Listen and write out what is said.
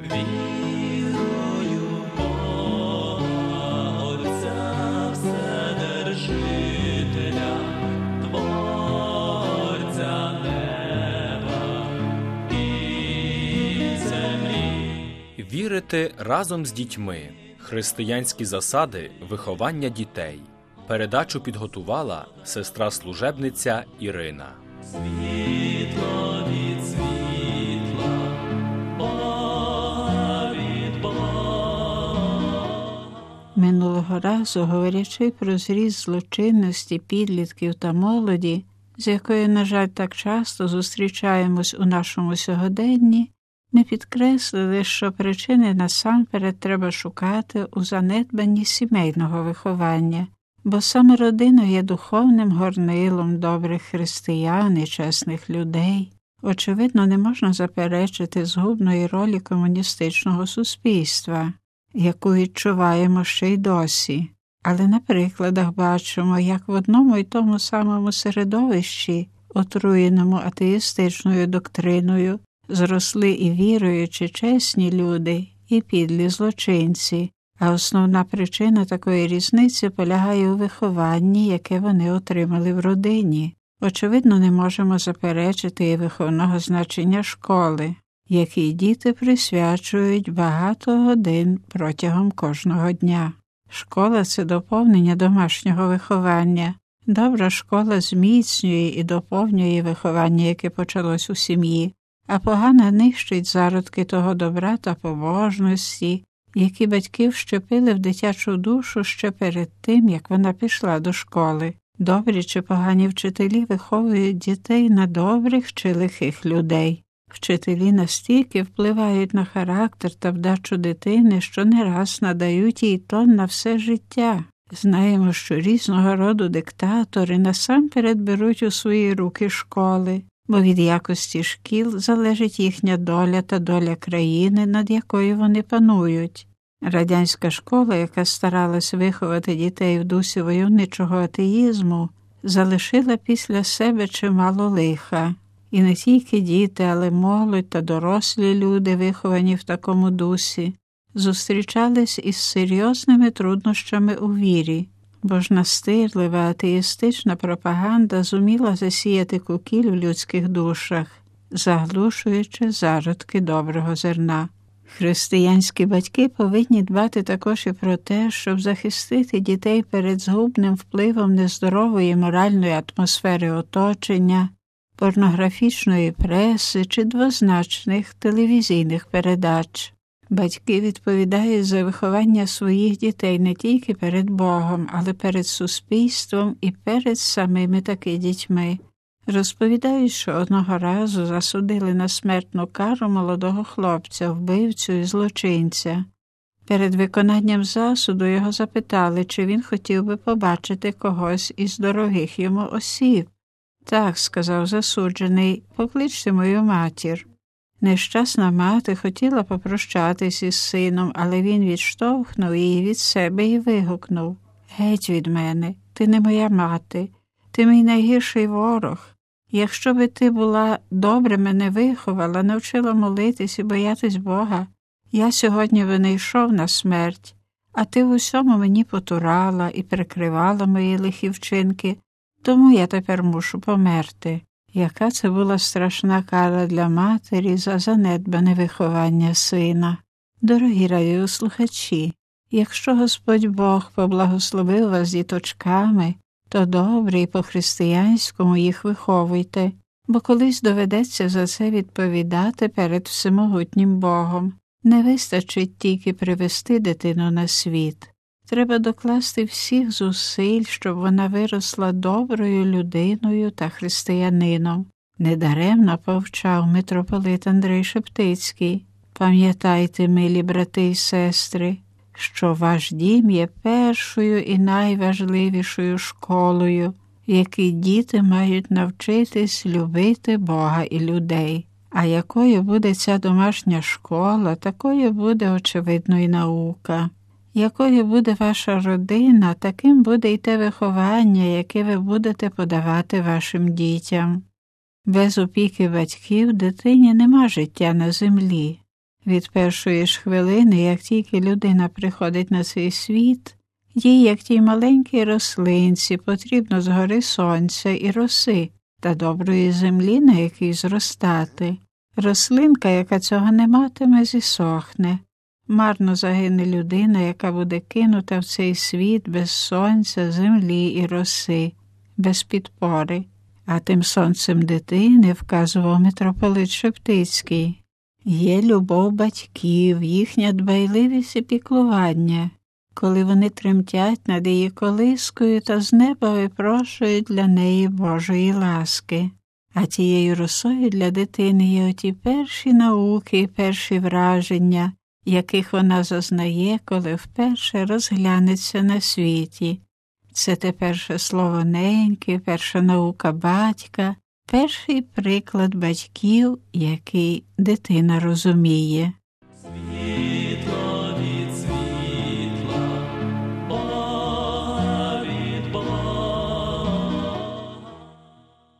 Вірую Бога, Отця Вседержителя, Творця неба і землі. Вірити разом з дітьми. Християнські засади виховання дітей. Передачу підготувала сестра служебниця Ірина. Світло Минулого разу, говорячи про зріст злочинності підлітків та молоді, з якою, на жаль, так часто зустрічаємось у нашому сьогоденні, ми підкреслили, що причини насамперед треба шукати у занедбанні сімейного виховання, бо саме родина є духовним горнилом добрих християн і чесних людей. Очевидно, не можна заперечити згубної ролі комуністичного суспільства, яку відчуваємо ще й досі. Але на прикладах бачимо, як в одному й тому самому середовищі, отруєному атеїстичною доктриною, зросли і віруючі чесні люди, і підлі злочинці, а основна причина такої різниці полягає у вихованні, яке вони отримали в родині. Очевидно, не можемо заперечити і виховного значення школи, якій діти присвячують багато годин протягом кожного дня. Школа це доповнення домашнього виховання. Добра школа зміцнює і доповнює виховання, яке почалось у сім'ї, а погана нищить зародки того добра та побожності, які батьки вщепили в дитячу душу ще перед тим, як вона пішла до школи. Добрі чи погані вчителі виховують дітей на добрих чи лихих людей. Вчителі настільки впливають на характер та вдачу дитини, що не раз надають їй тон на все життя. Знаємо, що різного роду диктатори насамперед беруть у свої руки школи, бо від якості шкіл залежить їхня доля та доля країни, над якою вони панують. Радянська школа, яка старалась виховати дітей в дусі войовничого атеїзму, залишила після себе чимало лиха. І не тільки діти, але молодь та дорослі люди, виховані в такому дусі, зустрічались із серйозними труднощами у вірі, бо ж настирлива атеїстична пропаганда зуміла засіяти кукіль в людських душах, заглушуючи зародки доброго зерна. Християнські батьки повинні дбати також і про те, щоб захистити дітей перед згубним впливом нездорової моральної атмосфери оточення, порнографічної преси чи двозначних телевізійних передач. Батьки відповідають за виховання своїх дітей не тільки перед Богом, але перед суспільством і перед самими таки дітьми. Розповідають, що одного разу засудили на смертну кару молодого хлопця, вбивцю і злочинця. Перед виконанням засуду його запитали, чи він хотів би побачити когось із дорогих йому осіб. Так, сказав засуджений, покличте мою матір. Нещасна мати хотіла попрощатись із сином, але він відштовхнув її від себе і вигукнув Геть від мене, ти не моя мати, ти мій найгірший ворог. Якщо би ти була добре мене виховала, навчила молитись і боятись Бога, я сьогодні би не йшов на смерть, а ти в усьому мені потурала і прикривала мої лихі вчинки, тому я тепер мушу померти. Яка це була страшна кара для матері за занедбане виховання сина. Дорогі радіослухачі, якщо Господь Бог поблагословив вас діточками, то добре і по-християнському їх виховуйте, бо колись доведеться за це відповідати перед всемогутнім Богом. Не вистачить тільки привести дитину на світ. Треба докласти всіх зусиль, щоб вона виросла доброю людиною та християнином. Недаремно повчав митрополит Андрей Шептицький. Пам'ятайте, милі брати й сестри, що ваш дім є першою і найважливішою школою, в якій діти мають навчитись любити Бога і людей. А якою буде ця домашня школа, такою буде очевидно і наука. Якою буде ваша родина, таким буде й те виховання, яке ви будете подавати вашим дітям. Без опіки батьків дитині нема життя на землі. Від першої ж хвилини, як тільки людина приходить на цей світ, їй, як тій маленькій рослинці, потрібно згори сонця і роси та доброї землі, на якій зростати. Рослинка, яка цього не матиме, зісохне. Марно загине людина, яка буде кинута в цей світ без сонця, землі і роси, без підпори. А тим сонцем дитини вказував митрополит Шептицький. Є любов батьків, їхня дбайливість і піклування, коли вони тремтять над її колискою та з неба випрошують для неї Божої ласки. А тією росою для дитини є оті перші науки перші враження, яких вона зазнає, коли вперше розглянеться на світі. Це те перше слово неньки, перша наука батька, перший приклад батьків, який дитина розуміє.